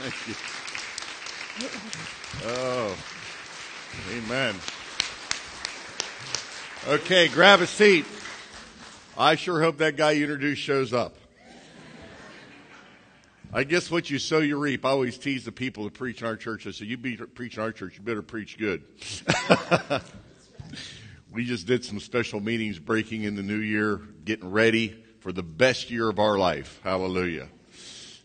Thank you. Oh, amen. Okay, grab a seat. I sure hope that guy you introduced shows up. I guess what you sow, you reap. I always tease the people that preach in our church. I say, you be preaching our church, you better preach good. we just did some special meetings breaking in the new year, getting ready for the best year of our life. Hallelujah.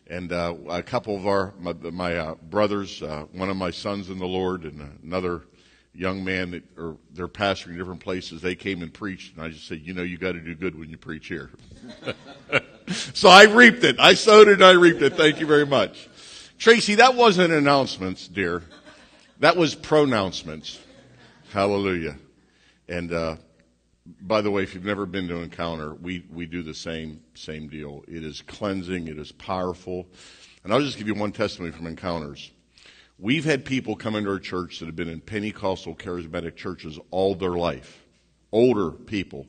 And uh, a couple of our my, my uh, brothers, uh, one of my sons in the Lord, and another young man that or they're pastoring different places. They came and preached, and I just said, you know, you got to do good when you preach here. so I reaped it. I sowed it. and I reaped it. Thank you very much, Tracy. That wasn't announcements, dear. That was pronouncements. Hallelujah. And uh, by the way, if you've never been to Encounter, we, we do the same, same deal. It is cleansing. It is powerful. And I'll just give you one testimony from Encounters. We've had people come into our church that have been in Pentecostal charismatic churches all their life. Older people.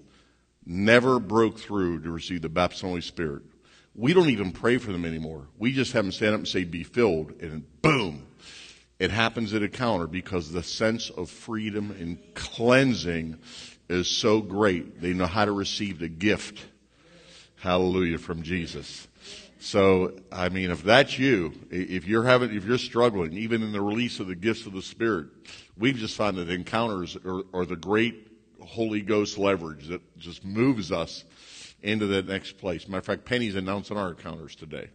Never broke through to receive the baptism of the Holy Spirit. We don't even pray for them anymore. We just have them stand up and say, be filled, and boom. It happens at Encounter because the sense of freedom and cleansing is so great. They know how to receive the gift. Hallelujah from Jesus. So, I mean, if that's you, if you're having, if you're struggling, even in the release of the gifts of the Spirit, we've just found that encounters are, are the great Holy Ghost leverage that just moves us into that next place. Matter of fact, Penny's announcing our encounters today.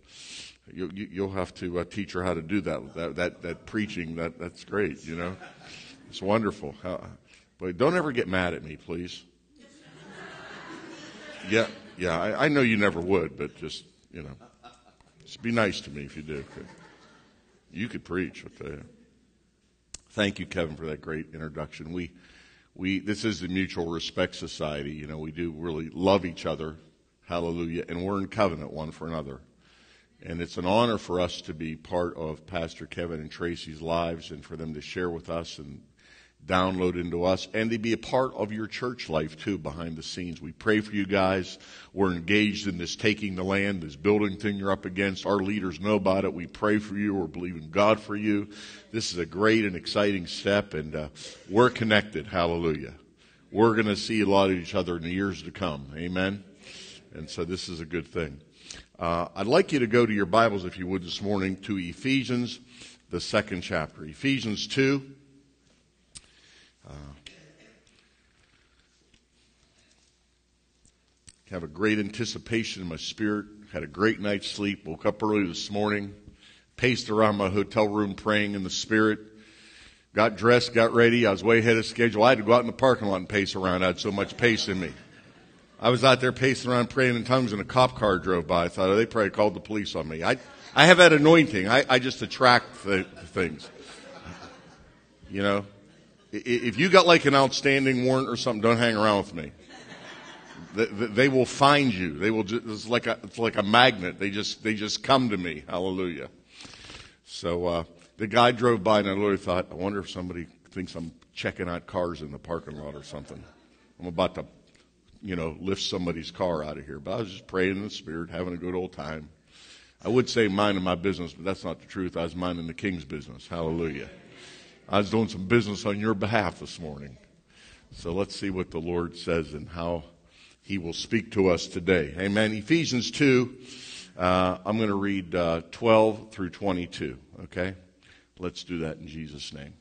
You, you, will have to uh, teach her how to do that. That, that, that preaching, that, that's great, you know? It's wonderful. But don't ever get mad at me, please. Yeah, yeah, I, I know you never would, but just, you know, just be nice to me if you do. You could preach, I'll tell you. Thank you, Kevin, for that great introduction. We, we, this is the Mutual Respect Society. You know, we do really love each other. Hallelujah. And we're in covenant one for another. And it's an honor for us to be part of Pastor Kevin and Tracy's lives and for them to share with us and download into us and to be a part of your church life too behind the scenes. We pray for you guys. We're engaged in this taking the land, this building thing you're up against. Our leaders know about it. We pray for you. We're believing God for you. This is a great and exciting step and uh, we're connected. Hallelujah. We're going to see a lot of each other in the years to come. Amen. And so this is a good thing. Uh, I'd like you to go to your Bibles, if you would, this morning to Ephesians, the second chapter. Ephesians 2. Uh, have a great anticipation in my spirit. Had a great night's sleep. Woke up early this morning. Paced around my hotel room praying in the spirit. Got dressed, got ready. I was way ahead of schedule. I had to go out in the parking lot and pace around. I had so much pace in me. I was out there pacing around praying in tongues and a cop car drove by. I thought, oh, they probably called the police on me. I, I have that anointing. I, I just attract the, the things. You know, if you got like an outstanding warrant or something, don't hang around with me. They will find you. They will. Just, it's like a it's like a magnet. They just they just come to me. Hallelujah. So uh, the guy drove by, and I literally thought, I wonder if somebody thinks I'm checking out cars in the parking lot or something. I'm about to, you know, lift somebody's car out of here. But I was just praying in the spirit, having a good old time. I would say minding my business, but that's not the truth. I was minding the king's business. Hallelujah. I was doing some business on your behalf this morning. So let's see what the Lord says and how he will speak to us today. Amen. Ephesians 2, uh, I'm going to read uh, 12 through 22. Okay? Let's do that in Jesus' name.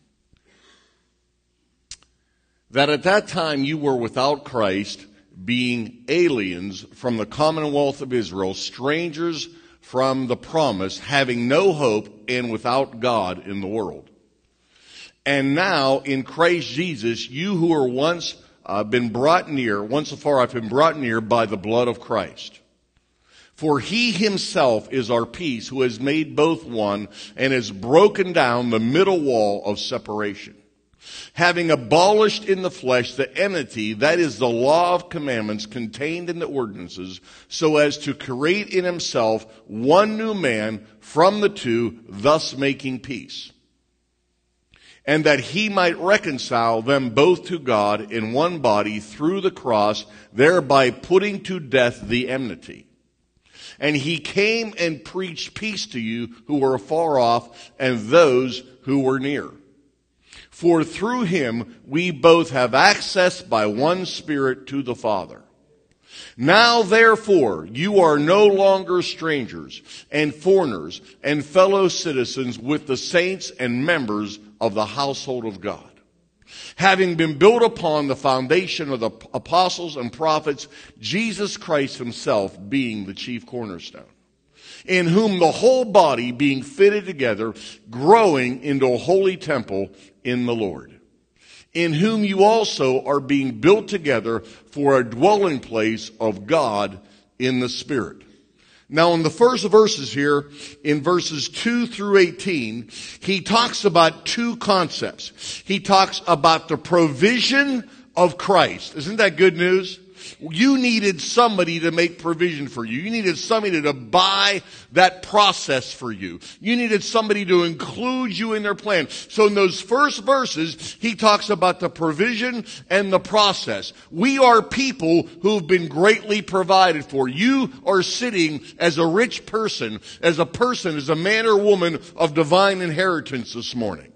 That at that time you were without Christ, being aliens from the commonwealth of Israel, strangers from the promise, having no hope, and without God in the world. And now in Christ Jesus, you who were once uh, been brought near, once so far I've been brought near by the blood of Christ. For he himself is our peace who has made both one and has broken down the middle wall of separation. Having abolished in the flesh the enmity, that is the law of commandments contained in the ordinances, so as to create in himself one new man from the two, thus making peace and that he might reconcile them both to God in one body through the cross, thereby putting to death the enmity. And he came and preached peace to you who were afar off and those who were near. For through him we both have access by one Spirit to the Father. Now therefore, you are no longer strangers and foreigners and fellow citizens with the saints and members of the household of God having been built upon the foundation of the apostles and prophets, Jesus Christ himself being the chief cornerstone, in whom the whole body being fitted together, growing into a holy temple in the Lord, in whom you also are being built together for a dwelling place of God in the Spirit. Now in the first verses here, in verses 2 through 18, he talks about two concepts. He talks about the provision of Christ. Isn't that good news? You needed somebody to make provision for you. You needed somebody to buy that process for you. You needed somebody to include you in their plan. So in those first verses, he talks about the provision and the process. We are people who've been greatly provided for. You are sitting as a rich person, as a person, as a man or woman of divine inheritance this morning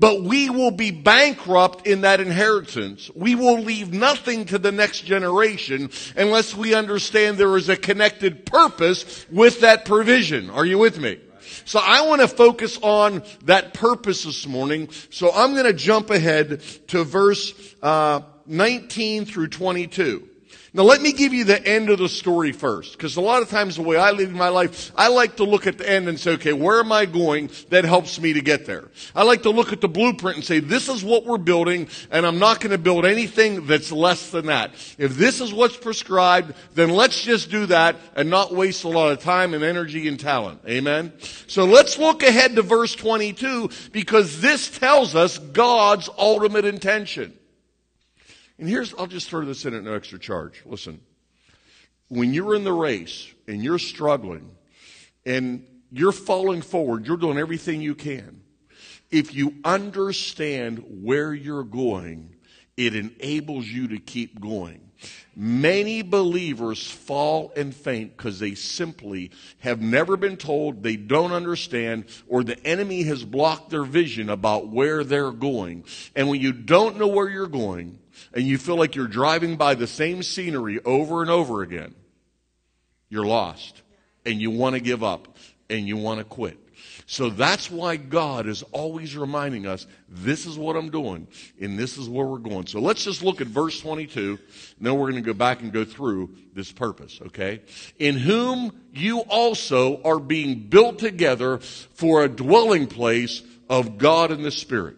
but we will be bankrupt in that inheritance. We will leave nothing to the next generation unless we understand there is a connected purpose with that provision. Are you with me? So I want to focus on that purpose this morning. So I'm going to jump ahead to verse uh, 19 through 22. Now let me give you the end of the story first, because a lot of times the way I live my life, I like to look at the end and say, okay, where am I going that helps me to get there? I like to look at the blueprint and say, this is what we're building, and I'm not going to build anything that's less than that. If this is what's prescribed, then let's just do that and not waste a lot of time and energy and talent. Amen? So let's look ahead to verse 22, because this tells us God's ultimate intention. And here's, I'll just throw this in at no extra charge. Listen, when you're in the race and you're struggling and you're falling forward, you're doing everything you can. If you understand where you're going, it enables you to keep going. Many believers fall and faint because they simply have never been told, they don't understand, or the enemy has blocked their vision about where they're going. And when you don't know where you're going, and you feel like you're driving by the same scenery over and over again, you're lost. And you want to give up and you want to quit. So that's why God is always reminding us, this is what I'm doing and this is where we're going. So let's just look at verse 22 and then we're going to go back and go through this purpose, okay? In whom you also are being built together for a dwelling place of God in the Spirit.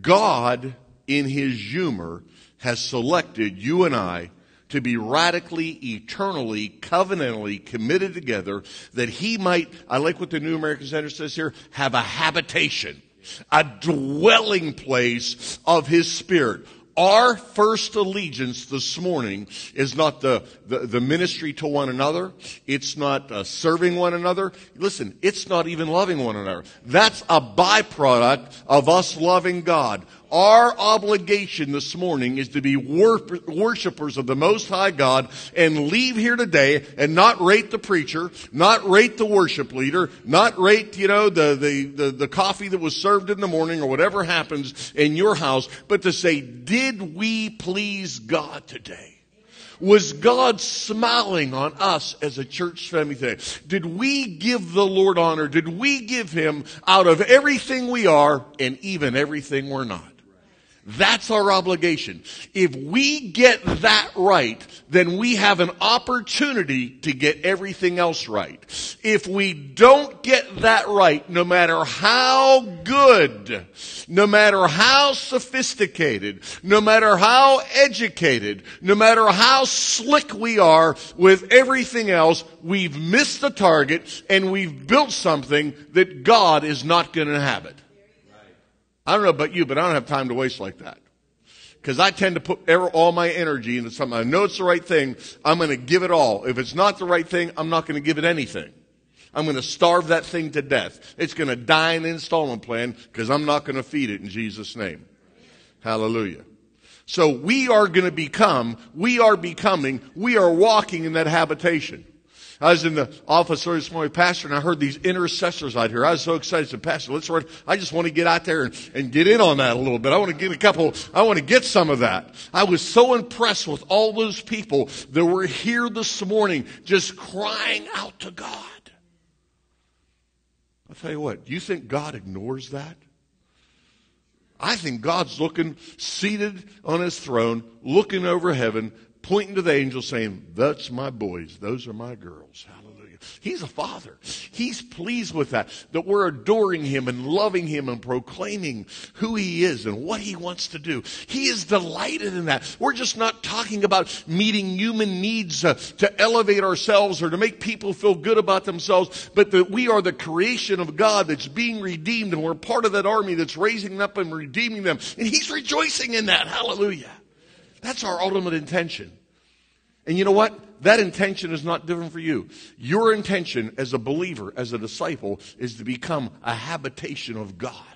God, in his humor, has selected you and I to be radically, eternally, covenantally committed together that he might, I like what the New American Standard says here, have a habitation, a dwelling place of his spirit. Our first allegiance this morning is not the, the, the ministry to one another. It's not uh, serving one another. Listen, it's not even loving one another. That's a byproduct of us loving God. Our obligation this morning is to be wor- worshipers of the Most High God and leave here today and not rate the preacher, not rate the worship leader, not rate, you know, the, the, the, the coffee that was served in the morning or whatever happens in your house, but to say, did we please God today? Was God smiling on us as a church family today? Did we give the Lord honor? Did we give Him out of everything we are and even everything we're not? That's our obligation. If we get that right, then we have an opportunity to get everything else right. If we don't get that right, no matter how good, no matter how sophisticated, no matter how educated, no matter how slick we are with everything else, we've missed the target and we've built something that God is not going to inhabit. I don't know about you, but I don't have time to waste like that. Because I tend to put all my energy into something. I know it's the right thing. I'm going to give it all. If it's not the right thing, I'm not going to give it anything. I'm going to starve that thing to death. It's going to die in the installment plan because I'm not going to feed it in Jesus' name. Hallelujah. So we are going to become, we are becoming, we are walking in that habitation. I was in the office this morning, Pastor, and I heard these intercessors out here. I was so excited. I said, Pastor, let's run. I just want to get out there and, and get in on that a little bit. I want to get a couple, I want to get some of that. I was so impressed with all those people that were here this morning just crying out to God. I'll tell you what, you think God ignores that? I think God's looking, seated on his throne, looking over heaven, pointing to the angels saying, that's my boys. Those are my girls. Hallelujah. He's a father. He's pleased with that, that we're adoring him and loving him and proclaiming who he is and what he wants to do. He is delighted in that. We're just not talking about meeting human needs uh, to elevate ourselves or to make people feel good about themselves, but that we are the creation of God that's being redeemed and we're part of that army that's raising up and redeeming them. And he's rejoicing in that. Hallelujah. That's our ultimate intention. And you know what? That intention is not different for you. Your intention as a believer, as a disciple, is to become a habitation of God.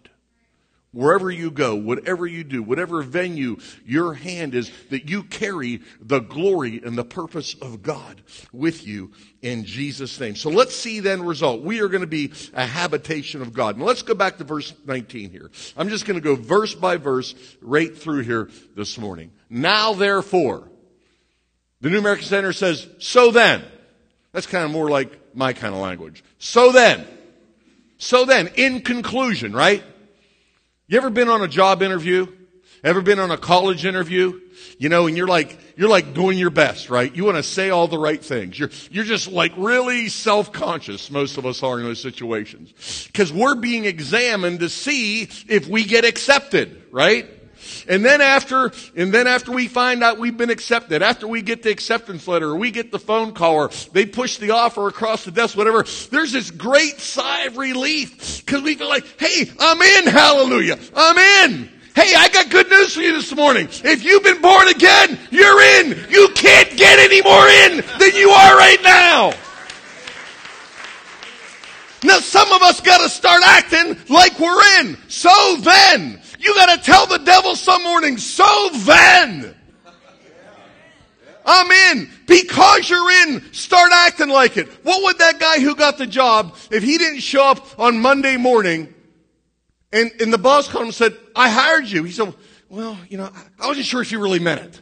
Wherever you go, whatever you do, whatever venue your hand is, that you carry the glory and the purpose of God with you in Jesus' name. So let's see then result. We are going to be a habitation of God. Now let's go back to verse 19 here. I'm just going to go verse by verse right through here this morning. Now therefore, the New American Standard says, so then. That's kind of more like my kind of language. So then. So then, in conclusion, right? You ever been on a job interview? Ever been on a college interview? You know, and you're like, you're like doing your best, right? You want to say all the right things. You're, you're just like really self-conscious. Most of us are in those situations. Cause we're being examined to see if we get accepted, right? And then after, and then after we find out we've been accepted, after we get the acceptance letter, or we get the phone call, or they push the offer across the desk, whatever, there's this great sigh of relief because we feel like, hey, I'm in, hallelujah, I'm in. Hey, I got good news for you this morning. If you've been born again, you're in. You can't get any more in than you are right now. Now some of us gotta start acting like we're in. So then, you gotta tell the devil some morning, so then. I'm in. Because you're in, start acting like it. What would that guy who got the job, if he didn't show up on Monday morning and, and the boss called him and said, I hired you. He said, well, you know, I wasn't sure if you really meant it.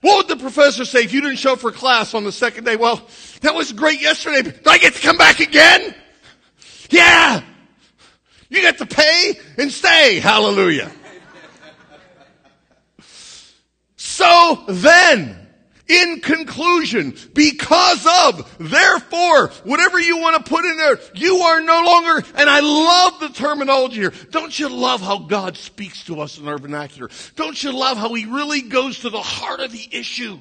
What would the professor say if you didn't show up for class on the second day? Well, that was great yesterday, but do I get to come back again? Yeah! You get to pay and stay. Hallelujah. so then, in conclusion, because of, therefore, whatever you want to put in there, you are no longer, and I love the terminology here. Don't you love how God speaks to us in our vernacular? Don't you love how He really goes to the heart of the issue?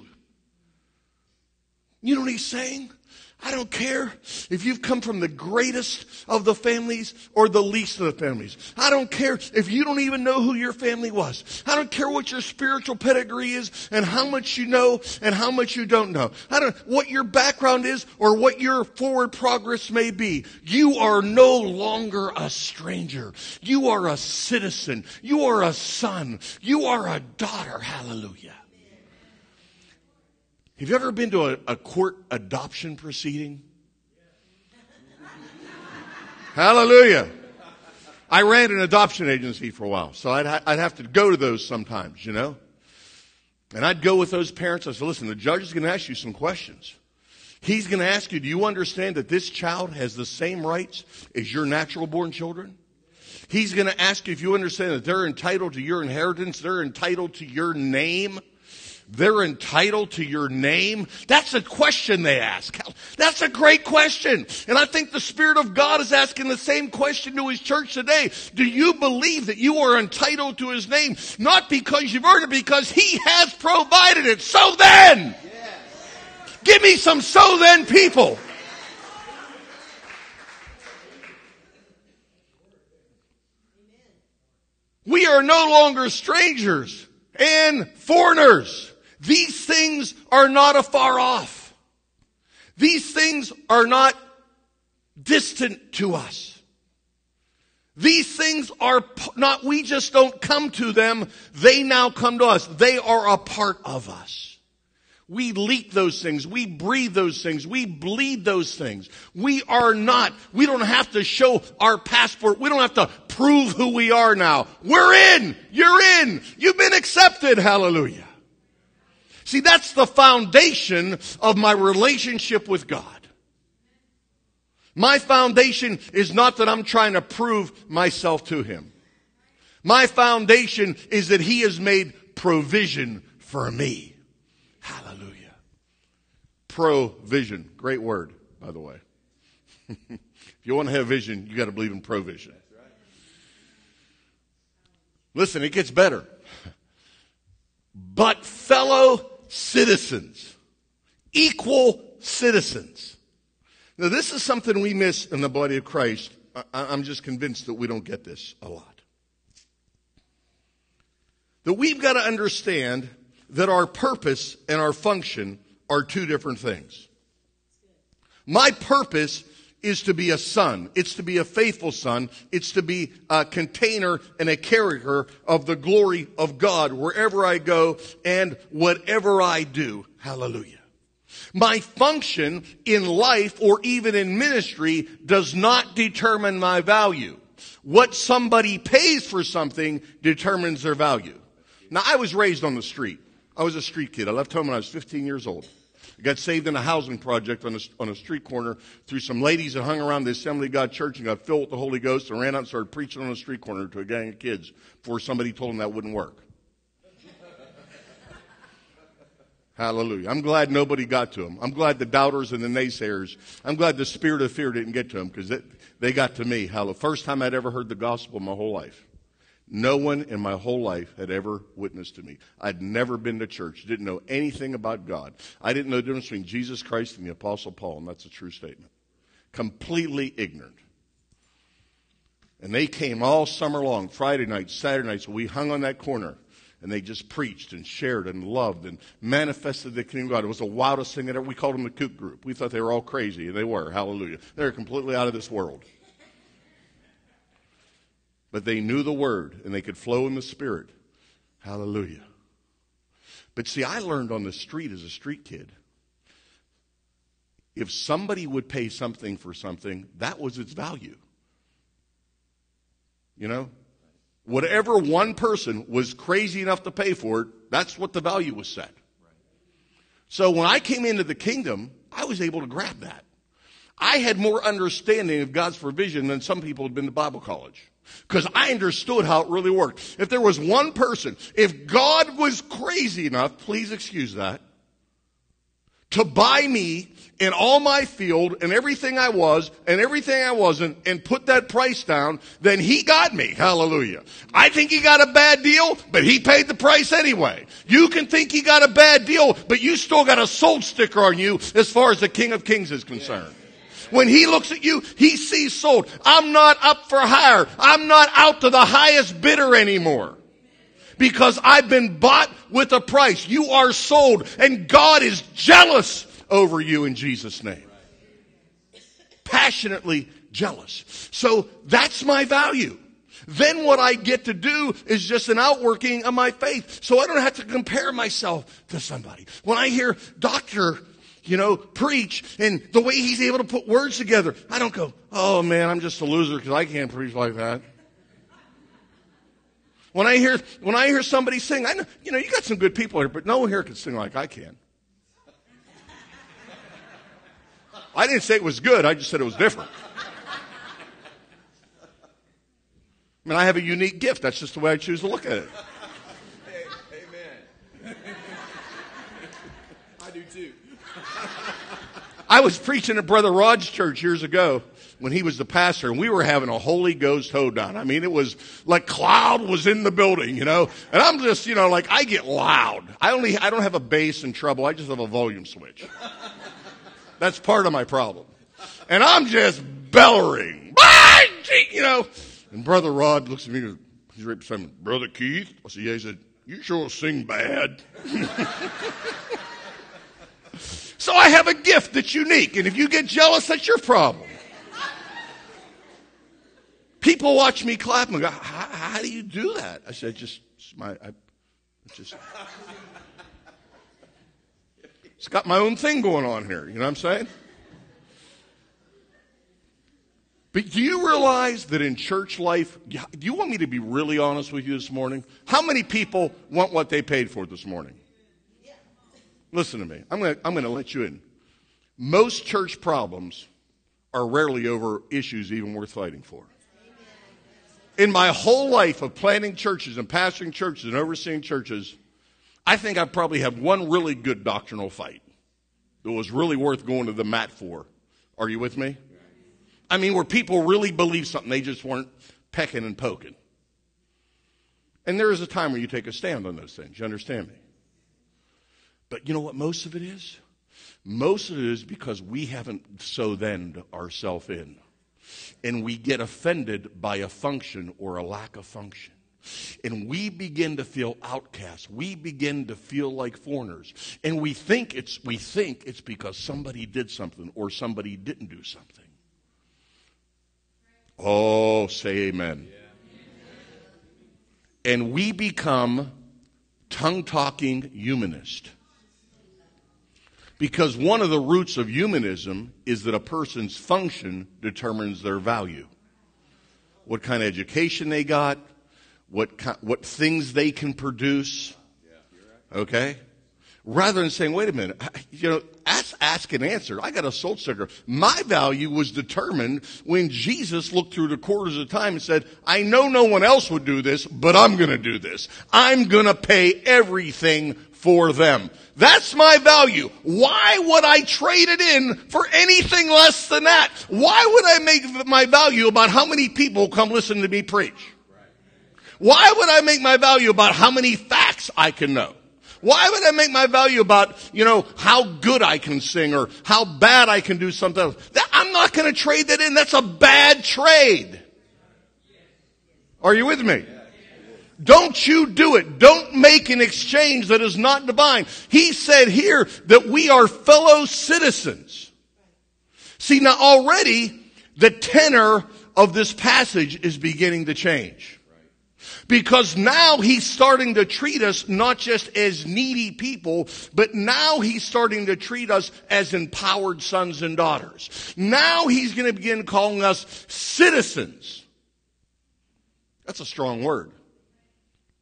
You know what He's saying? I don't care if you've come from the greatest of the families or the least of the families. I don't care if you don't even know who your family was. I don't care what your spiritual pedigree is and how much you know and how much you don't know. I don't what your background is or what your forward progress may be. You are no longer a stranger. You are a citizen. You are a son. You are a daughter. Hallelujah. Have you ever been to a, a court adoption proceeding? Hallelujah. I ran an adoption agency for a while, so I'd, ha- I'd have to go to those sometimes, you know? And I'd go with those parents. I said, listen, the judge is going to ask you some questions. He's going to ask you, do you understand that this child has the same rights as your natural born children? He's going to ask you if you understand that they're entitled to your inheritance, they're entitled to your name they're entitled to your name? That's a question they ask. That's a great question. And I think the Spirit of God is asking the same question to His church today. Do you believe that you are entitled to His name? Not because you've earned it, because He has provided it. So then! Give me some so then people. We are no longer strangers and foreigners. These things are not afar off. These things are not distant to us. These things are not, we just don't come to them. They now come to us. They are a part of us. We leak those things. We breathe those things. We bleed those things. We are not, we don't have to show our passport. We don't have to prove who we are now. We're in. You're in. You've been accepted. Hallelujah. See, that's the foundation of my relationship with God. My foundation is not that I'm trying to prove myself to Him. My foundation is that He has made provision for me. Hallelujah. Provision. Great word, by the way. if you want to have vision, you got to believe in provision. Listen, it gets better. But fellow citizens, equal citizens. Now, this is something we miss in the body of Christ. I'm just convinced that we don't get this a lot. That we've got to understand that our purpose and our function are two different things. My purpose is to be a son. It's to be a faithful son. It's to be a container and a carrier of the glory of God wherever I go and whatever I do. Hallelujah. My function in life or even in ministry does not determine my value. What somebody pays for something determines their value. Now, I was raised on the street. I was a street kid. I left home when I was 15 years old. I got saved in a housing project on a, on a street corner through some ladies that hung around the Assembly of God church and got filled with the Holy Ghost and ran out and started preaching on a street corner to a gang of kids before somebody told them that wouldn't work. Hallelujah. I'm glad nobody got to them. I'm glad the doubters and the naysayers, I'm glad the spirit of fear didn't get to them because they got to me. Hallelujah. First time I'd ever heard the gospel in my whole life. No one in my whole life had ever witnessed to me. I'd never been to church, didn't know anything about God. I didn't know the difference between Jesus Christ and the Apostle Paul, and that's a true statement. Completely ignorant. And they came all summer long, Friday nights, Saturday nights. We hung on that corner and they just preached and shared and loved and manifested the kingdom of God. It was the wildest thing that ever. We called them the kook group. We thought they were all crazy, and they were. Hallelujah. They were completely out of this world. But they knew the word and they could flow in the spirit. Hallelujah. But see, I learned on the street as a street kid. If somebody would pay something for something, that was its value. You know? Whatever one person was crazy enough to pay for it, that's what the value was set. So when I came into the kingdom, I was able to grab that. I had more understanding of God's provision than some people had been to Bible college. Because I understood how it really worked. If there was one person, if God was crazy enough, please excuse that, to buy me and all my field and everything I was and everything I wasn't and put that price down, then he got me. Hallelujah. I think he got a bad deal, but he paid the price anyway. You can think he got a bad deal, but you still got a sold sticker on you as far as the King of Kings is concerned. When he looks at you, he sees sold. I'm not up for hire. I'm not out to the highest bidder anymore. Because I've been bought with a price. You are sold and God is jealous over you in Jesus' name. Passionately jealous. So that's my value. Then what I get to do is just an outworking of my faith. So I don't have to compare myself to somebody. When I hear Dr you know, preach and the way he's able to put words together. I don't go, oh man, I'm just a loser because I can't preach like that. When I hear, when I hear somebody sing, I know, you know, you got some good people here, but no one here can sing like I can. I didn't say it was good, I just said it was different. I mean, I have a unique gift. That's just the way I choose to look at it. Amen. I do too. I was preaching at Brother Rod's church years ago when he was the pastor, and we were having a Holy Ghost hoedown. I mean, it was like cloud was in the building, you know. And I'm just, you know, like I get loud. I only, I don't have a bass and treble. I just have a volume switch. That's part of my problem. And I'm just bellowing, you know. And Brother Rod looks at me. He's right beside me. Brother Keith. I said, yeah. He said, you sure sing bad. So I have a gift that's unique. And if you get jealous, that's your problem. People watch me clap and go, how, how do you do that? I said, just, my, I, just, it's got my own thing going on here. You know what I'm saying? But do you realize that in church life, do you want me to be really honest with you this morning? How many people want what they paid for this morning? Listen to me. I'm going to I'm going to let you in. Most church problems are rarely over issues even worth fighting for. In my whole life of planning churches and pastoring churches and overseeing churches, I think I probably have one really good doctrinal fight that was really worth going to the mat for. Are you with me? I mean, where people really believe something, they just weren't pecking and poking. And there is a time where you take a stand on those things. You understand me? But you know what most of it is? Most of it is because we haven't so then ourselves in. And we get offended by a function or a lack of function. And we begin to feel outcast. We begin to feel like foreigners. And we think it's, we think it's because somebody did something or somebody didn't do something. Oh, say amen. And we become tongue talking humanist. Because one of the roots of humanism is that a person's function determines their value. What kind of education they got, what, what things they can produce. Okay? rather than saying, wait a minute, you know, ask, ask and answer. I got a soul sticker. My value was determined when Jesus looked through the quarters of time and said, I know no one else would do this, but I'm going to do this. I'm going to pay everything for them. That's my value. Why would I trade it in for anything less than that? Why would I make my value about how many people come listen to me preach? Why would I make my value about how many facts I can know? Why would I make my value about, you know, how good I can sing or how bad I can do something? else I'm not going to trade that in. That's a bad trade. Are you with me? Don't you do it. Don't make an exchange that is not divine. He said here that we are fellow citizens. See, now already the tenor of this passage is beginning to change. Because now he's starting to treat us not just as needy people, but now he's starting to treat us as empowered sons and daughters. Now he's going to begin calling us citizens. That's a strong word.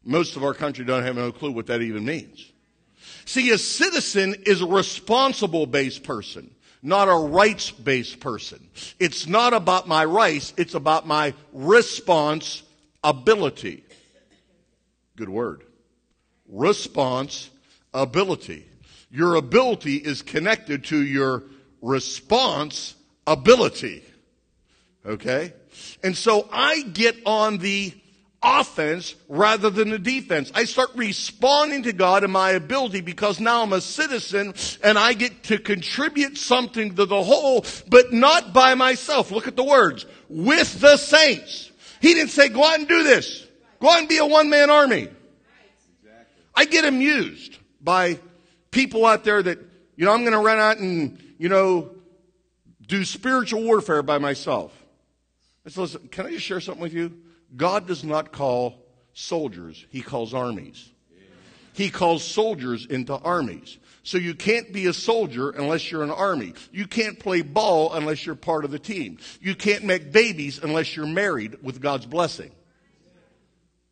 Most of our country don't have no clue what that even means. See, a citizen is a responsible based person, not a rights based person. It's not about my rights, it's about my response ability. Good word. Response ability. Your ability is connected to your response ability. Okay? And so I get on the offense rather than the defense. I start responding to God and my ability because now I'm a citizen and I get to contribute something to the whole, but not by myself. Look at the words. With the saints. He didn't say, go out and do this. Go out and be a one man army. I get amused by people out there that, you know, I'm going to run out and, you know, do spiritual warfare by myself. I said, listen, can I just share something with you? God does not call soldiers, He calls armies. He calls soldiers into armies. So you can't be a soldier unless you're an army. You can't play ball unless you're part of the team. You can't make babies unless you're married with God's blessing.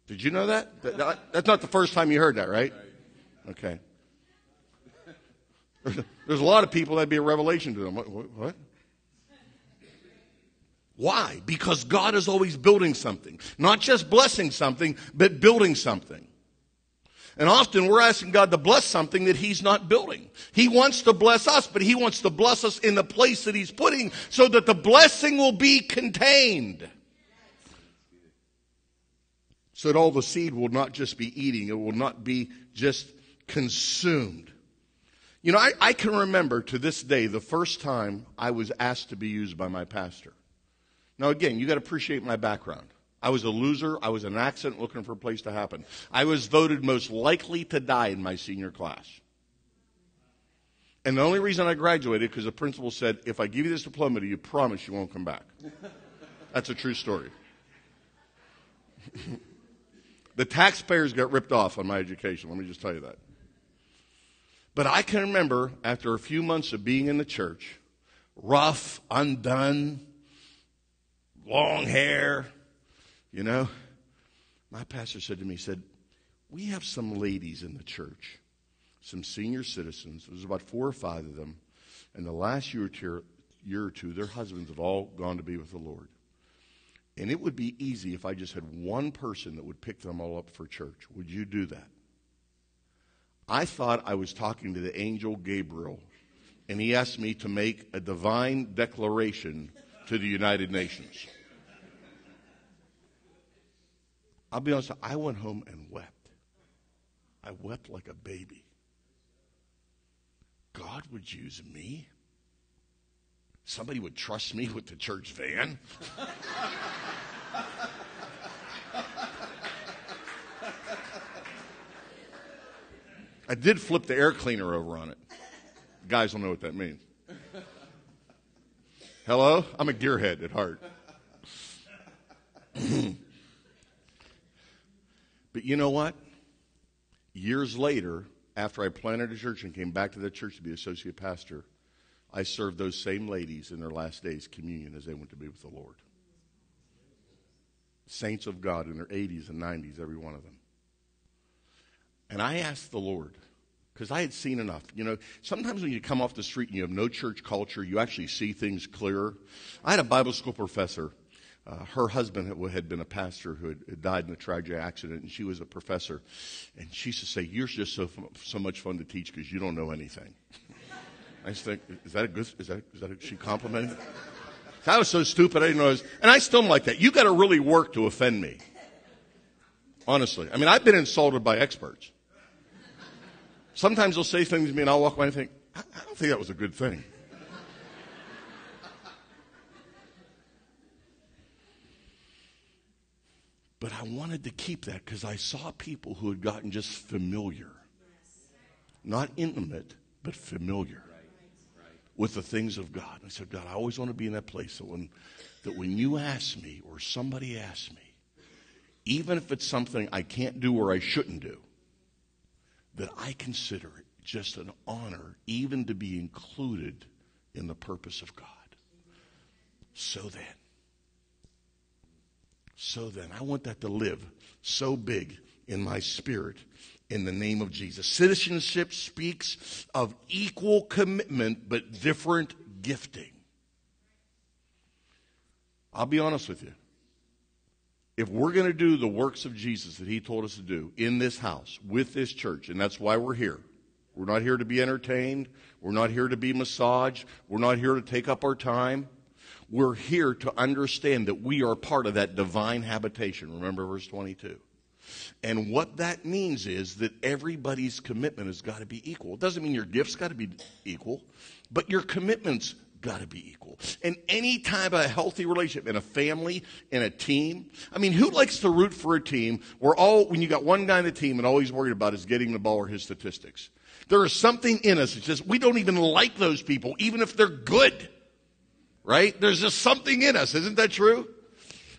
Did you know that? That's not the first time you heard that, right? Okay. There's a lot of people that'd be a revelation to them. What? what? Why? Because God is always building something. Not just blessing something, but building something. And often we're asking God to bless something that He's not building. He wants to bless us, but He wants to bless us in the place that He's putting so that the blessing will be contained. So that all the seed will not just be eating, it will not be just consumed. You know, I, I can remember to this day the first time I was asked to be used by my pastor. Now, again, you got to appreciate my background. I was a loser. I was an accident looking for a place to happen. I was voted most likely to die in my senior class. And the only reason I graduated because the principal said, if I give you this diploma, do you promise you won't come back? That's a true story. the taxpayers got ripped off on my education. Let me just tell you that. But I can remember after a few months of being in the church, rough, undone, long hair, you know, my pastor said to me, he said, We have some ladies in the church, some senior citizens. There's about four or five of them. And the last year or two, year or two, their husbands have all gone to be with the Lord. And it would be easy if I just had one person that would pick them all up for church. Would you do that? I thought I was talking to the angel Gabriel, and he asked me to make a divine declaration to the United Nations. I'll be honest, I went home and wept. I wept like a baby. God would use me? Somebody would trust me with the church van? I did flip the air cleaner over on it. Guys don't know what that means. Hello? I'm a gearhead at heart. But you know what? Years later, after I planted a church and came back to the church to be associate pastor, I served those same ladies in their last days communion as they went to be with the Lord. Saints of God in their 80s and 90s, every one of them. And I asked the Lord, because I had seen enough. You know, sometimes when you come off the street and you have no church culture, you actually see things clearer. I had a Bible school professor. Uh, her husband had been a pastor who had died in a tragic accident, and she was a professor. And she used to say, "You're just so so much fun to teach because you don't know anything." I just think, is that a good? Is that is that a, she complimenting? I was so stupid, I didn't know. Was, and I still am like that. You got to really work to offend me. Honestly, I mean, I've been insulted by experts. Sometimes they'll say things to me and I'll walk away and think, I, I don't think that was a good thing. But I wanted to keep that because I saw people who had gotten just familiar. Not intimate, but familiar with the things of God. I said, God, I always want to be in that place that when, that when you ask me or somebody asks me, even if it's something I can't do or I shouldn't do, that I consider it just an honor even to be included in the purpose of God. So then, so then, I want that to live so big in my spirit in the name of Jesus. Citizenship speaks of equal commitment but different gifting. I'll be honest with you if we're going to do the works of Jesus that he told us to do in this house, with this church, and that's why we're here. We're not here to be entertained. We're not here to be massaged. We're not here to take up our time. We're here to understand that we are part of that divine habitation. Remember verse 22. And what that means is that everybody's commitment has got to be equal. It doesn't mean your gifts got to be equal, but your commitments got to be equal. And any type of healthy relationship in a family, in a team. I mean, who likes to root for a team where all, when you got one guy in the team and all he's worried about is getting the ball or his statistics? There is something in us that says we don't even like those people, even if they're good. Right? There's just something in us. Isn't that true?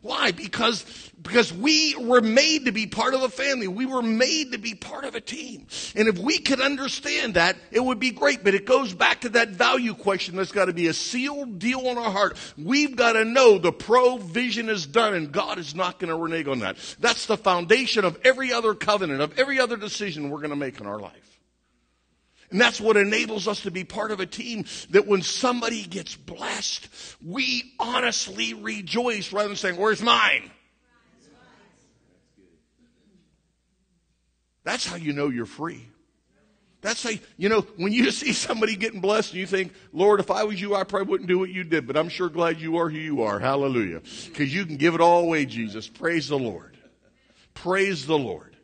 Why? Because, because we were made to be part of a family. We were made to be part of a team. And if we could understand that, it would be great. But it goes back to that value question that's got to be a sealed deal on our heart. We've got to know the provision is done and God is not going to renege on that. That's the foundation of every other covenant, of every other decision we're going to make in our life. And that's what enables us to be part of a team that when somebody gets blessed, we honestly rejoice rather than saying, Where's mine? That's how you know you're free. That's how, you know, when you see somebody getting blessed and you think, Lord, if I was you, I probably wouldn't do what you did, but I'm sure glad you are who you are. Hallelujah. Because you can give it all away, Jesus. Praise the Lord. Praise the Lord.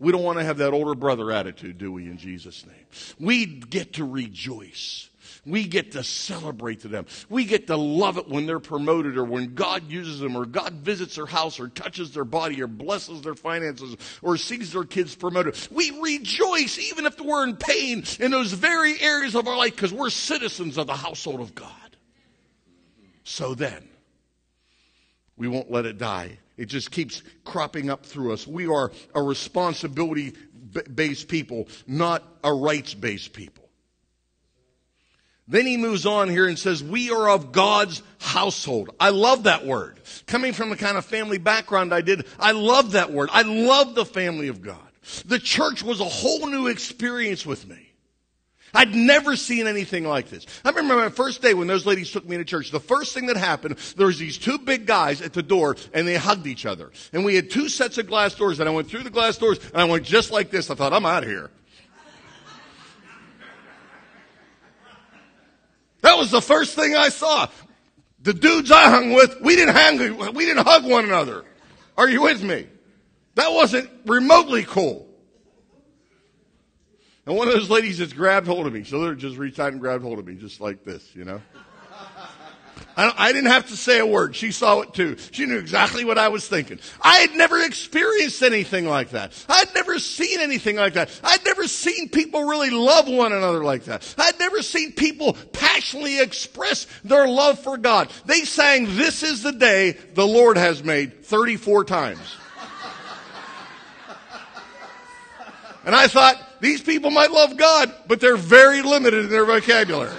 We don't want to have that older brother attitude, do we, in Jesus' name? We get to rejoice. We get to celebrate to them. We get to love it when they're promoted or when God uses them or God visits their house or touches their body or blesses their finances or sees their kids promoted. We rejoice even if we're in pain in those very areas of our life because we're citizens of the household of God. So then, we won't let it die It just keeps cropping up through us. We are a responsibility based people, not a rights based people. Then he moves on here and says, we are of God's household. I love that word. Coming from the kind of family background I did, I love that word. I love the family of God. The church was a whole new experience with me. I'd never seen anything like this. I remember my first day when those ladies took me to church. The first thing that happened, there was these two big guys at the door and they hugged each other. And we had two sets of glass doors and I went through the glass doors and I went just like this. I thought, I'm out of here. That was the first thing I saw. The dudes I hung with, we didn't hang, we didn't hug one another. Are you with me? That wasn't remotely cool. And one of those ladies just grabbed hold of me. So they just reached out and grabbed hold of me, just like this, you know. I, I, didn't have to say a word. She saw it too. She knew exactly what I was thinking. I had never experienced anything like that. I'd never seen anything like that. I'd never seen people really love one another like that. I'd never seen people passionately express their love for God. They sang, This is the day the Lord has made 34 times. And I thought, these people might love God, but they're very limited in their vocabulary.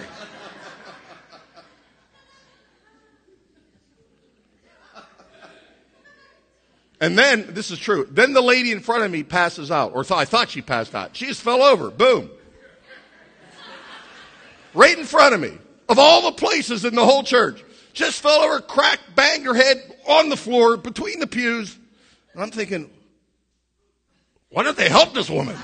And then, this is true, then the lady in front of me passes out, or th- I thought she passed out. She just fell over. Boom. Right in front of me. Of all the places in the whole church. Just fell over, cracked, banged her head on the floor between the pews. And I'm thinking, why don't they help this woman?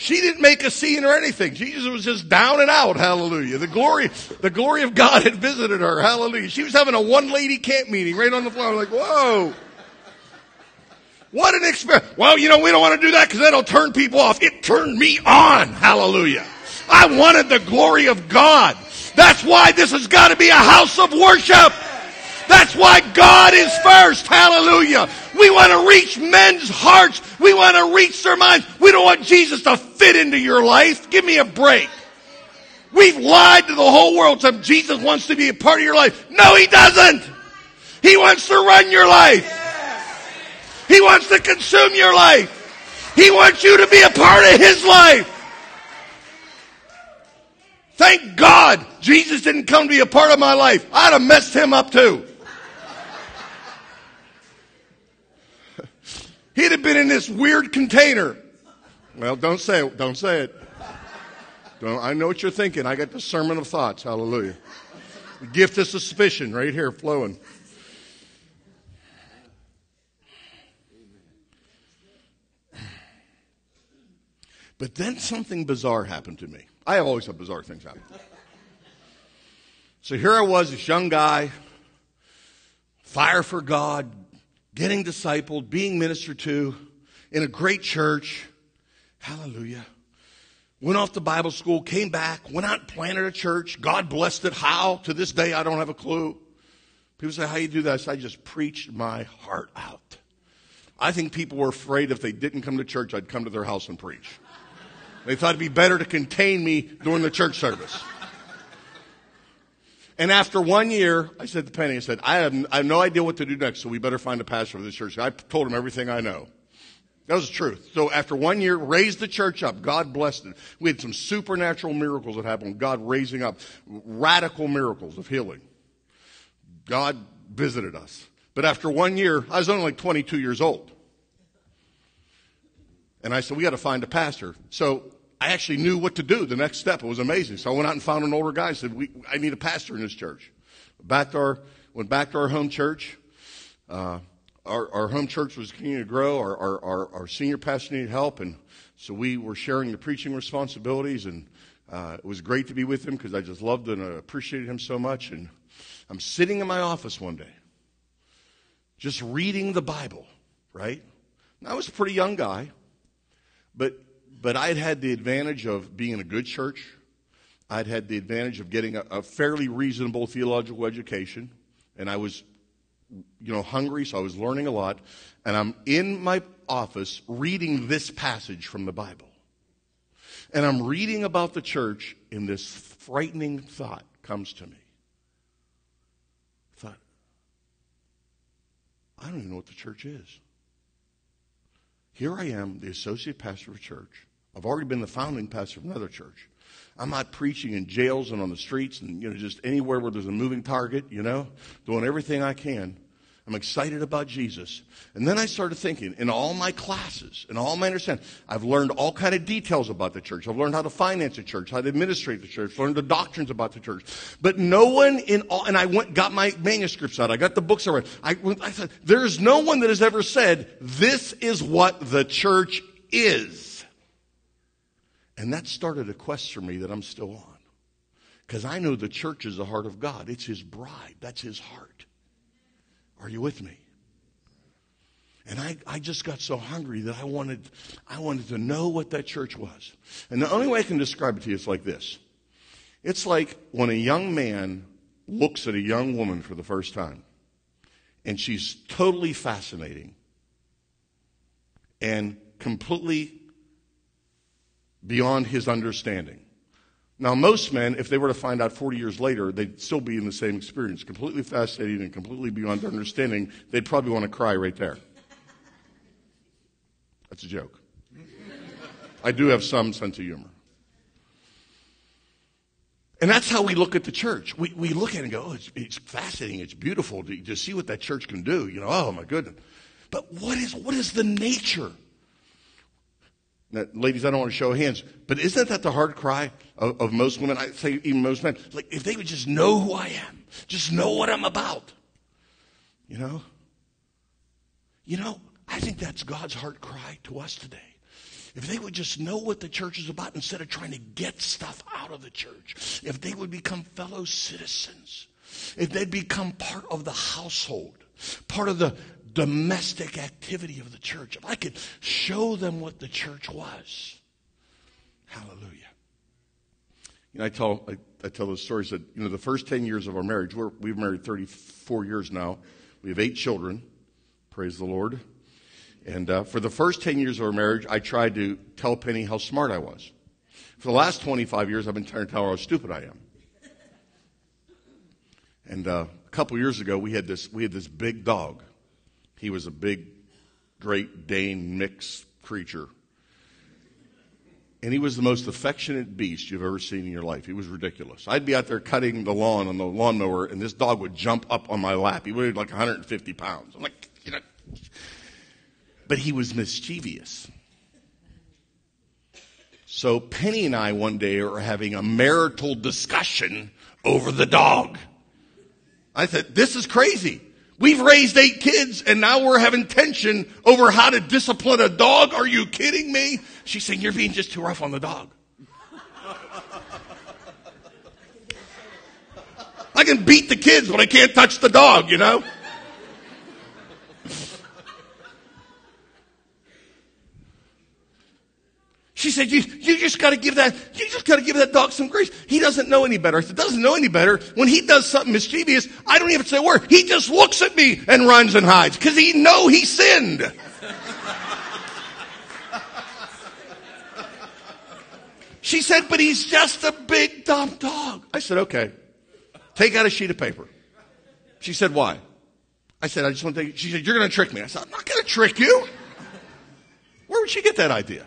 She didn't make a scene or anything. Jesus was just down and out. Hallelujah. The glory, the glory of God had visited her. Hallelujah. She was having a one lady camp meeting right on the floor. I'm like, whoa. What an experience. Well, you know, we don't want to do that because that'll turn people off. It turned me on. Hallelujah. I wanted the glory of God. That's why this has got to be a house of worship. That's why God is first. Hallelujah. We want to reach men's hearts. We want to reach their minds. We don't want Jesus to fit into your life. Give me a break. We've lied to the whole world. Some Jesus wants to be a part of your life. No, he doesn't. He wants to run your life. He wants to consume your life. He wants you to be a part of his life. Thank God Jesus didn't come to be a part of my life. I'd have messed him up too. He'd have been in this weird container. Well, don't say it. Don't say it. Don't, I know what you're thinking. I got the sermon of thoughts. Hallelujah. The gift of suspicion right here flowing. But then something bizarre happened to me. I always have bizarre things happen. So here I was, this young guy, fire for God, getting discipled, being ministered to in a great church. Hallelujah. Went off to Bible school, came back, went out and planted a church. God blessed it. How? To this day, I don't have a clue. People say, how you do that? I, I just preached my heart out. I think people were afraid if they didn't come to church, I'd come to their house and preach. They thought it'd be better to contain me during the church service. And after one year, I said to Penny, I said, I have, I have no idea what to do next, so we better find a pastor for this church. I told him everything I know. That was the truth. So after one year, raised the church up. God blessed it. We had some supernatural miracles that happened. God raising up radical miracles of healing. God visited us. But after one year, I was only like 22 years old. And I said, we got to find a pastor. So I actually knew what to do. The next step, it was amazing. So I went out and found an older guy. I said, we, I need a pastor in this church. Back to our, went back to our home church. Uh, our, our home church was continuing to grow. Our, our, our, our, senior pastor needed help. And so we were sharing the preaching responsibilities. And uh, it was great to be with him because I just loved and appreciated him so much. And I'm sitting in my office one day, just reading the Bible, right? And I was a pretty young guy, but but I'd had the advantage of being in a good church. I'd had the advantage of getting a, a fairly reasonable theological education, and I was, you know, hungry, so I was learning a lot. And I'm in my office reading this passage from the Bible. And I'm reading about the church, and this frightening thought comes to me. I thought, I don't even know what the church is. Here I am, the associate pastor of a church. I've already been the founding pastor of another church. I'm not preaching in jails and on the streets and, you know, just anywhere where there's a moving target, you know, doing everything I can. I'm excited about Jesus. And then I started thinking, in all my classes, in all my understanding, I've learned all kind of details about the church. I've learned how to finance a church, how to administrate the church, learned the doctrines about the church. But no one in all, and I went, got my manuscripts out. I got the books already. I, I said, there's no one that has ever said, this is what the church is. And that started a quest for me that I'm still on. Because I know the church is the heart of God. It's His bride. That's His heart. Are you with me? And I, I just got so hungry that I wanted, I wanted to know what that church was. And the only way I can describe it to you is like this. It's like when a young man looks at a young woman for the first time, and she's totally fascinating and completely beyond his understanding. Now, most men, if they were to find out 40 years later, they'd still be in the same experience, completely fascinating and completely beyond their understanding. They'd probably want to cry right there. That's a joke. I do have some sense of humor. And that's how we look at the church. We, we look at it and go, oh, it's, it's fascinating. It's beautiful to, to see what that church can do. You know, oh my goodness. But what is, what is the nature now, ladies, I don't want to show hands, but isn't that the hard cry of, of, most women? I say even most men. Like, if they would just know who I am, just know what I'm about. You know? You know, I think that's God's heart cry to us today. If they would just know what the church is about instead of trying to get stuff out of the church, if they would become fellow citizens, if they'd become part of the household, part of the, domestic activity of the church, if I could show them what the church was. Hallelujah. You know, I tell, I, I tell those stories that, you know, the first 10 years of our marriage, we're, we've married 34 years now. We have eight children. Praise the Lord. And uh, for the first 10 years of our marriage, I tried to tell Penny how smart I was. For the last 25 years, I've been trying to tell her how stupid I am. And uh, a couple years ago, we had this we had this big dog. He was a big, Great Dane mix creature. And he was the most affectionate beast you've ever seen in your life. He was ridiculous. I'd be out there cutting the lawn on the lawnmower, and this dog would jump up on my lap. He weighed like 150 pounds. I'm like, you know. But he was mischievous. So Penny and I one day are having a marital discussion over the dog. I said, this is crazy. We've raised eight kids and now we're having tension over how to discipline a dog. Are you kidding me? She's saying, You're being just too rough on the dog. I can beat the kids, but I can't touch the dog, you know? She said, you, you just gotta give that, you just gotta give that dog some grace. He doesn't know any better. I said, doesn't know any better. When he does something mischievous, I don't even say a word. He just looks at me and runs and hides because he know he sinned. she said, but he's just a big dumb dog. I said, okay. Take out a sheet of paper. She said, why? I said, I just want to take, she said, you're going to trick me. I said, I'm not going to trick you. Where would she get that idea?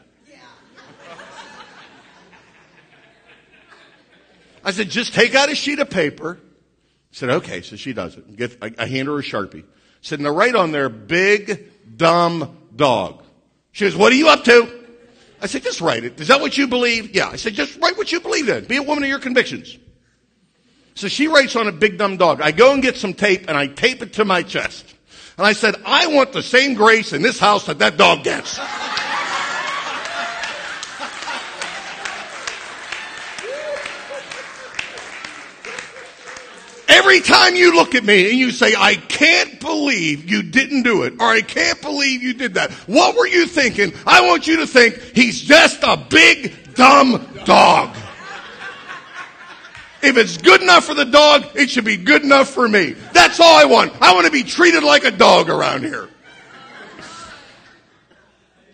I said, just take out a sheet of paper. I said, okay. So she does it. Get, I, I hand her a Sharpie. I said, now write on there, big, dumb dog. She goes, what are you up to? I said, just write it. Is that what you believe? Yeah. I said, just write what you believe in. Be a woman of your convictions. So she writes on a big dumb dog. I go and get some tape and I tape it to my chest. And I said, I want the same grace in this house that that dog gets. Every time you look at me and you say, I can't believe you didn't do it, or I can't believe you did that, what were you thinking? I want you to think he's just a big, dumb dog. If it's good enough for the dog, it should be good enough for me. That's all I want. I want to be treated like a dog around here.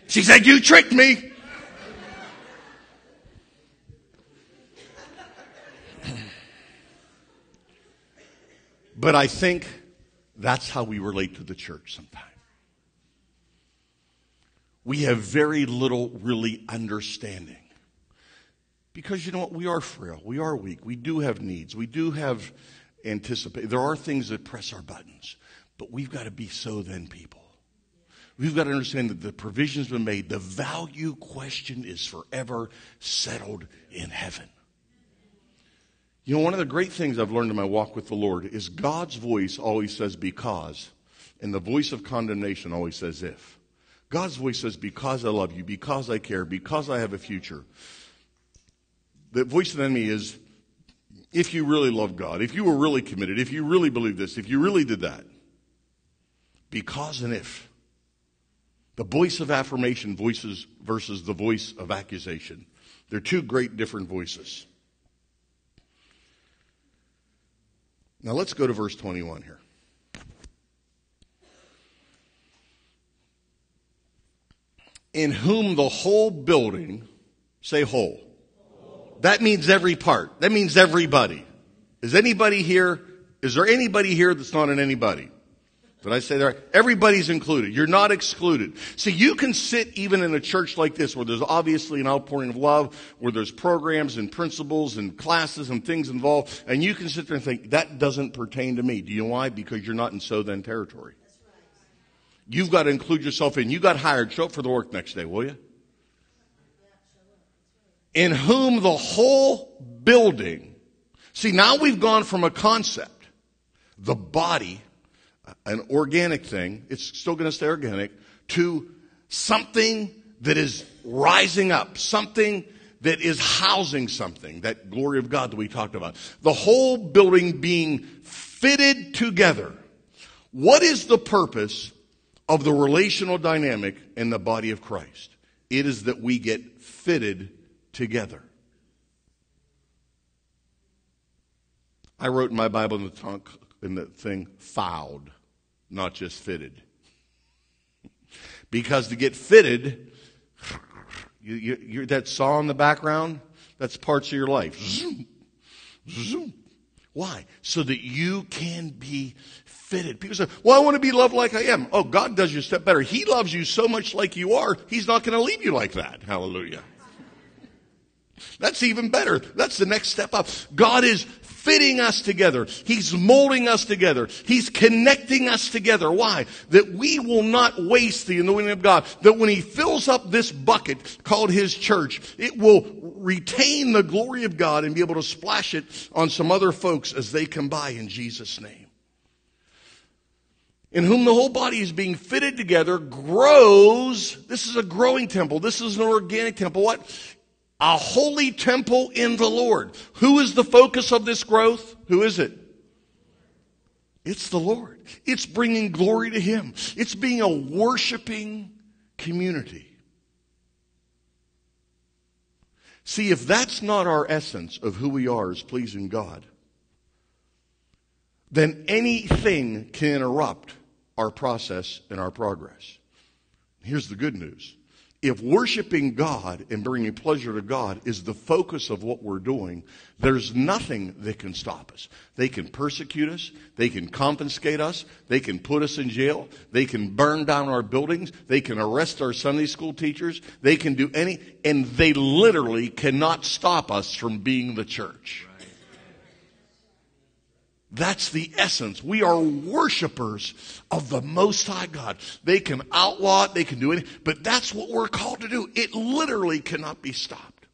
She said, You tricked me. But I think That's how we relate to the church sometimes. We have very little really understanding. Because you know what? We are frail. We are weak. We do have needs. We do have anticipate. There are things that press our buttons. But we've got to be so then people. We've got to understand that the provision's been made. The value question is forever settled in heaven. You know, one of the great things I've learned in my walk with the Lord is God's voice always says because, and the voice of condemnation always says if. God's voice says, because I love you, because I care, because I have a future. The voice of the enemy is, if you really love God, if you were really committed, if you really believe this, if you really did that. Because and if. The voice of affirmation voices versus the voice of accusation. They're two great different voices. Now let's go to verse 21 here. In whom the whole building, say whole. That means every part. That means everybody. Is anybody here? Is there anybody here that's not in anybody? Did I say right? Everybody's included. You're not excluded. See, you can sit even in a church like this where there's obviously an outpouring of love, where there's programs and principles and classes and things involved, and you can sit there and think, that doesn't pertain to me. Do you know why? Because you're not in so then territory. You've got to include yourself in. You got hired. Show up for the work next day, will you? In whom the whole building. See, now we've gone from a concept, the body, an organic thing, it's still going to stay organic, to something that is rising up, something that is housing something, that glory of God that we talked about. The whole building being fitted together. What is the purpose of the relational dynamic in the body of Christ? It is that we get fitted together. I wrote in my Bible in the, in the thing, fouled not just fitted. Because to get fitted, you, you, that saw in the background, that's parts of your life. Zoom, zoom. Why? So that you can be fitted. People say, well, I want to be loved like I am. Oh, God does you a step better. He loves you so much like you are, He's not going to leave you like that. Hallelujah. That's even better. That's the next step up. God is fitting us together. He's molding us together. He's connecting us together. Why? That we will not waste the anointing of God. That when He fills up this bucket called His church, it will retain the glory of God and be able to splash it on some other folks as they come by in Jesus' name. In whom the whole body is being fitted together, grows. This is a growing temple. This is an organic temple. What? A holy temple in the Lord. Who is the focus of this growth? Who is it? It's the Lord. It's bringing glory to Him. It's being a worshiping community. See, if that's not our essence of who we are as pleasing God, then anything can interrupt our process and our progress. Here's the good news if worshiping God and bringing pleasure to God is the focus of what we're doing, there's nothing that can stop us. They can persecute us. They can confiscate us. They can put us in jail. They can burn down our buildings. They can arrest our Sunday school teachers. They can do any, and they literally cannot stop us from being the church. That's the essence. We are worshipers of the Most High God. They can outlaw it, they can do anything, but that's what we're called to do. It literally cannot be stopped.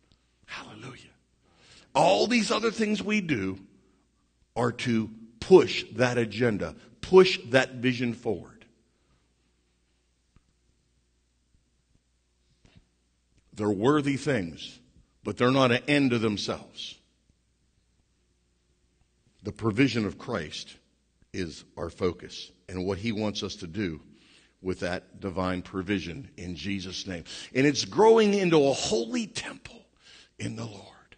Hallelujah. All these other things we do are to push that agenda, push that vision forward. They're worthy things, but they're not an end to themselves. The provision of Christ is our focus and what he wants us to do with that divine provision in Jesus' name. And it's growing into a holy temple in the Lord.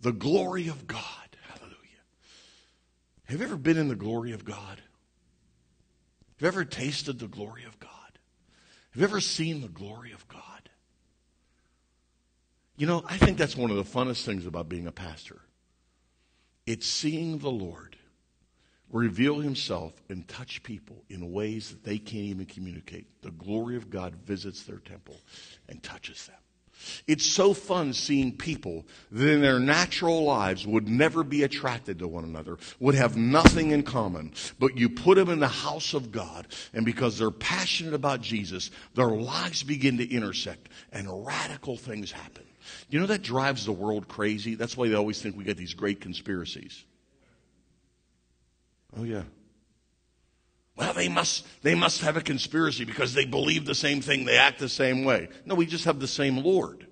The glory of God. Hallelujah. Have you ever been in the glory of God? Have you ever tasted the glory of God? Have you ever seen the glory of God? You know, I think that's one of the funnest things about being a pastor. It's seeing the Lord reveal himself and touch people in ways that they can't even communicate. The glory of God visits their temple and touches them. It's so fun seeing people that in their natural lives would never be attracted to one another, would have nothing in common, but you put them in the house of God, and because they're passionate about Jesus, their lives begin to intersect, and radical things happen. You know that drives the world crazy? That's why they always think we get these great conspiracies. Oh, yeah. Well, they must, they must have a conspiracy because they believe the same thing, they act the same way. No, we just have the same Lord.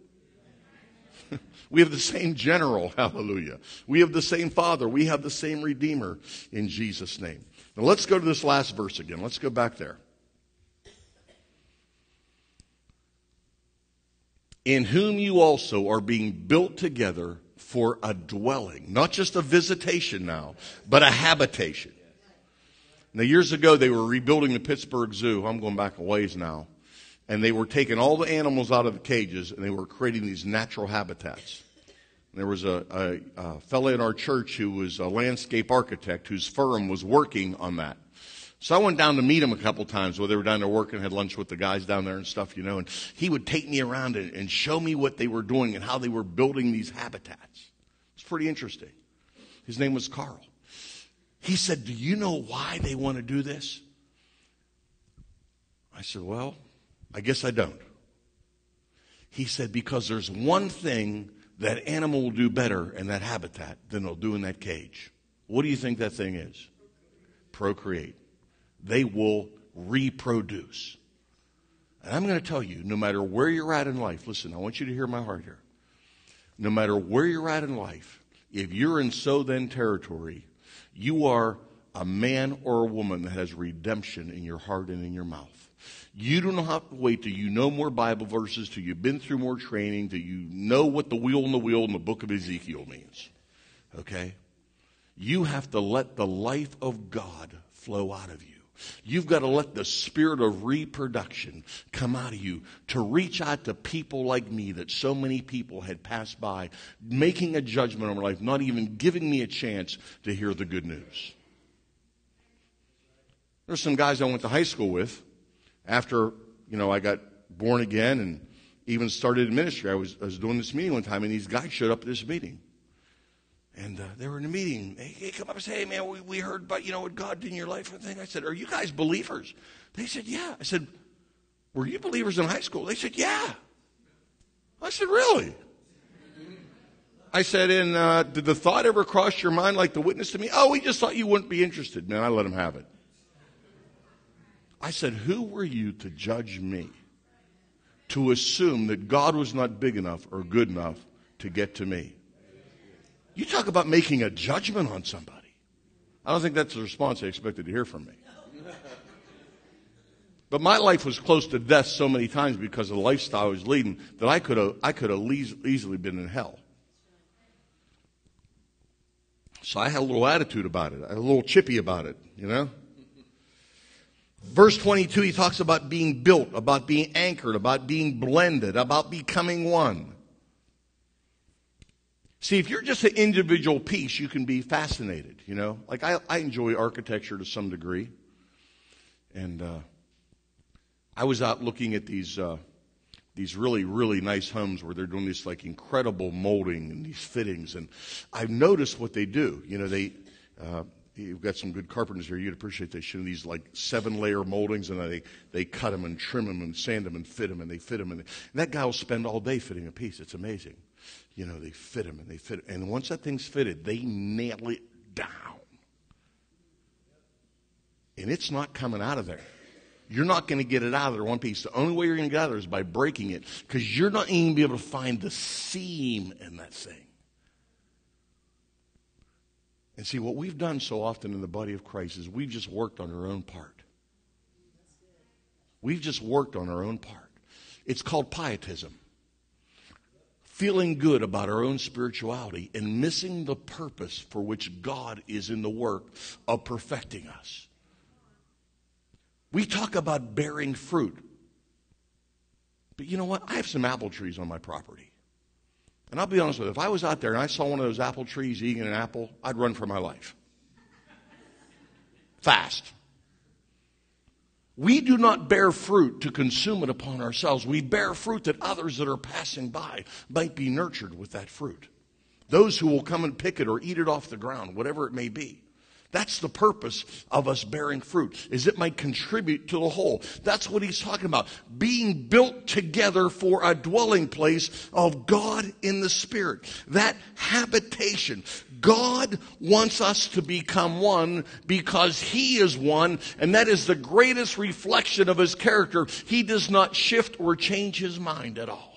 we have the same general, hallelujah. We have the same Father. We have the same Redeemer in Jesus' name. Now let's go to this last verse again. Let's go back there. In whom you also are being built together for a dwelling, not just a visitation now, but a habitation now, years ago, they were rebuilding the Pittsburgh Zoo. I'm going back a ways now. And they were taking all the animals out of the cages and they were creating these natural habitats. And there was a, a, a fellow in our church who was a landscape architect whose firm was working on that. So I went down to meet him a couple times while they were down there working, had lunch with the guys down there and stuff, you know, and he would take me around and, and show me what they were doing and how they were building these habitats. It's pretty interesting. His name was Carl. He said, Do you know why they want to do this? I said, Well, I guess I don't. He said, Because there's one thing that animal will do better in that habitat than they'll do in that cage. What do you think that thing is? Procreate. They will reproduce. And I'm going to tell you, no matter where you're at in life, listen, I want you to hear my heart here. No matter where you're at in life, if you're in so then territory, you are a man or a woman that has redemption in your heart and in your mouth. You do not have to wait till you know more Bible verses, till you've been through more training, till you know what the wheel and the wheel in the book of Ezekiel means. Okay? You have to let the life of God flow out of you. You've got to let the spirit of reproduction come out of you to reach out to people like me that so many people had passed by, making a judgment on my life, not even giving me a chance to hear the good news. There's some guys I went to high school with after, you know, I got born again and even started in ministry. I was, I was doing this meeting one time and these guys showed up at this meeting. And uh, they were in a meeting. They, come up and say, hey, man, we, we heard about, you know, what God did in your life and thing. I said, are you guys believers? They said, yeah. I said, were you believers in high school? They said, yeah. I said, really? I said, and uh, did the thought ever cross your mind like the witness to me? Oh, we just thought you wouldn't be interested. Man, I let him have it. I said, who were you to judge me? To assume that God was not big enough or good enough to get to me? You talk about making a judgment on somebody. I don't think that's the response they expected to hear from me. But my life was close to death so many times because of the lifestyle I was leading that I could have, I could have easily been in hell. So I had a little attitude about it. I had a little chippy about it, you know? Verse 22, he talks about being built, about being anchored, about being blended, about becoming one. See, if you're just an individual piece, you can be fascinated, you know? Like, I, I enjoy architecture to some degree. And uh, I was out looking at these, uh, these really, really nice homes where they're doing this, like, incredible molding and these fittings. And I've noticed what they do. You know, they, uh, you've got some good carpenters here. You'd appreciate they show these, like, seven layer moldings, and they, they cut them and trim them and sand them and fit them, and they fit them. And, they, and that guy will spend all day fitting a piece. It's amazing you know, they fit them and they fit. And once that thing's fitted, they nail it down. And it's not coming out of there. You're not going to get it out of there one piece. The only way you're going to get out of there is by breaking it because you're not even going to be able to find the seam in that thing. And see, what we've done so often in the body of Christ is we've just worked on our own part. We've just worked on our own part. It's called pietism feeling good about our own spirituality and missing the purpose for which God is in the work of perfecting us. We talk about bearing fruit. But you know what? I have some apple trees on my property. And I'll be honest with you, if I was out there and I saw one of those apple trees eating an apple, I'd run for my life. fast. We do not bear fruit to consume it upon ourselves. We bear fruit that others that are passing by might be nurtured with that fruit. Those who will come and pick it or eat it off the ground, whatever it may be. That's the purpose of us bearing fruit, is it might contribute to the whole. That's what he's talking about. Being built together for a dwelling place of God in the Spirit. That habitation. God wants us to become one because he is one, and that is the greatest reflection of his character. He does not shift or change his mind at all.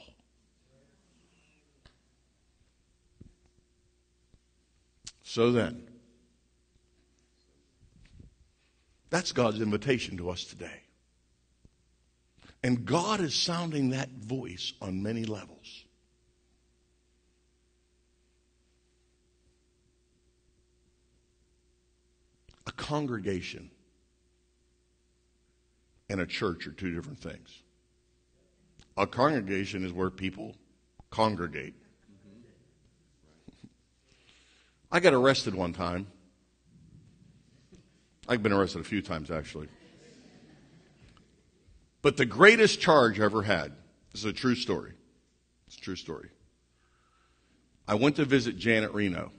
So then, That's God's invitation to us today. And God is sounding that voice on many levels. A congregation and a church are two different things. A congregation is where people congregate. I got arrested one time I've been arrested a few times, actually. But the greatest charge I ever had this is a true story. It's a true story. I went to visit Janet Reno.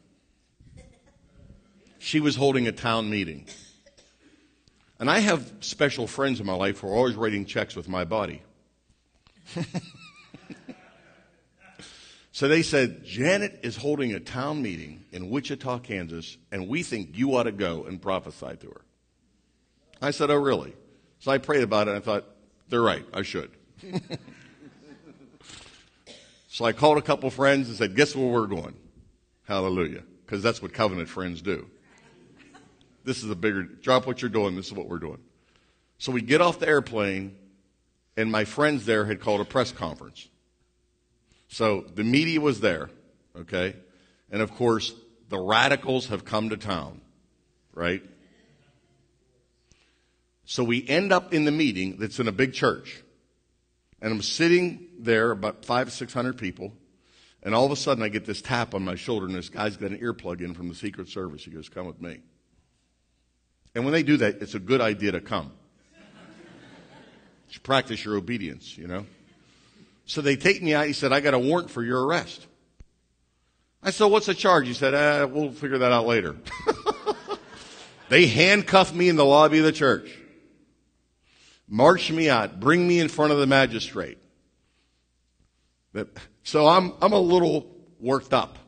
She was holding a town meeting. And I have special friends in my life who are always writing checks with my body. so they said, Janet is holding a town meeting in Wichita, Kansas, and we think you ought to go and prophesy to her. I said, Oh, really? So I prayed about it and I thought, They're right, I should. so I called a couple friends and said, Guess where we're going? Hallelujah. Because that's what covenant friends do. This is a bigger, drop what you're doing, this is what we're doing. So we get off the airplane, and my friends there had called a press conference. So the media was there, okay? And of course, the radicals have come to town, right? So we end up in the meeting that's in a big church. And I'm sitting there, about five, six hundred people. And all of a sudden, I get this tap on my shoulder, and this guy's got an earplug in from the Secret Service. He goes, Come with me. And when they do that, it's a good idea to come. You practice your obedience, you know? So they take me out. He said, I got a warrant for your arrest. I said, What's the charge? He said, ah, We'll figure that out later. they handcuffed me in the lobby of the church march me out, bring me in front of the magistrate. So I'm, I'm a little worked up.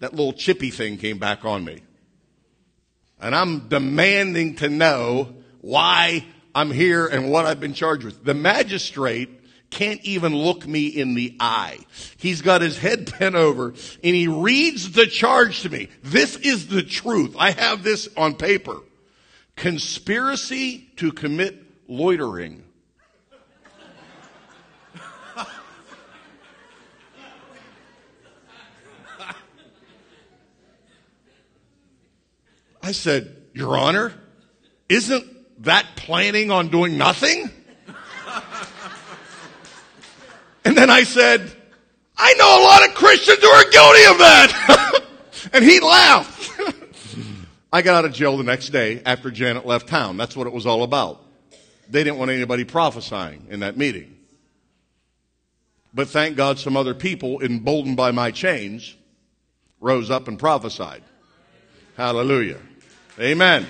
That little chippy thing came back on me. And I'm demanding to know why I'm here and what I've been charged with. The magistrate can't even look me in the eye. He's got his head bent over and he reads the charge to me. This is the truth. I have this on paper conspiracy to commit loitering. I said, Your Honor, isn't that planning on doing nothing? and then I said, I know a lot of Christians who are guilty of that. and he laughed. I got out of jail the next day after Janet left town. That's what it was all about. They didn't want anybody prophesying in that meeting. But thank God some other people, emboldened by my chains, rose up and prophesied. Hallelujah. Amen.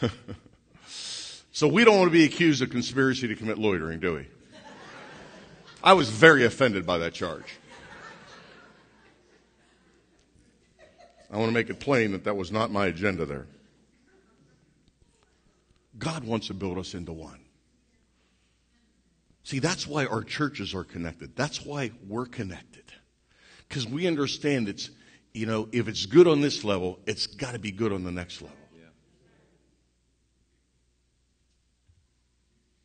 so we don't want to be accused of conspiracy to commit loitering, do we? I was very offended by that charge. I want to make it plain that that was not my agenda there. God wants to build us into one. See, that's why our churches are connected. That's why we're connected. Because we understand it's, you know, if it's good on this level, it's got to be good on the next level. Yeah.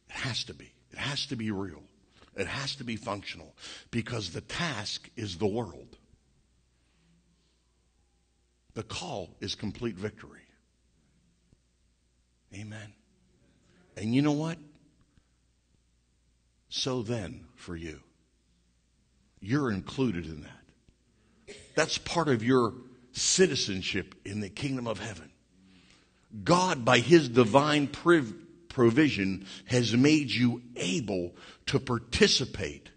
It has to be. It has to be real. It has to be functional because the task is the world. The call is complete victory. Amen. And you know what? So then, for you, you're included in that. That's part of your citizenship in the kingdom of heaven. God, by His divine priv- provision, has made you able to participate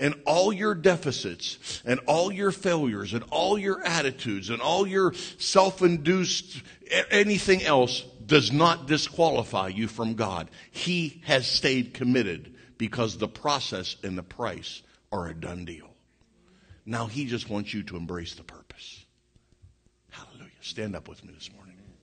and all your deficits and all your failures and all your attitudes and all your self-induced anything else does not disqualify you from God. He has stayed committed because the process and the price are a done deal. Now he just wants you to embrace the purpose. Hallelujah. Stand up with me this morning.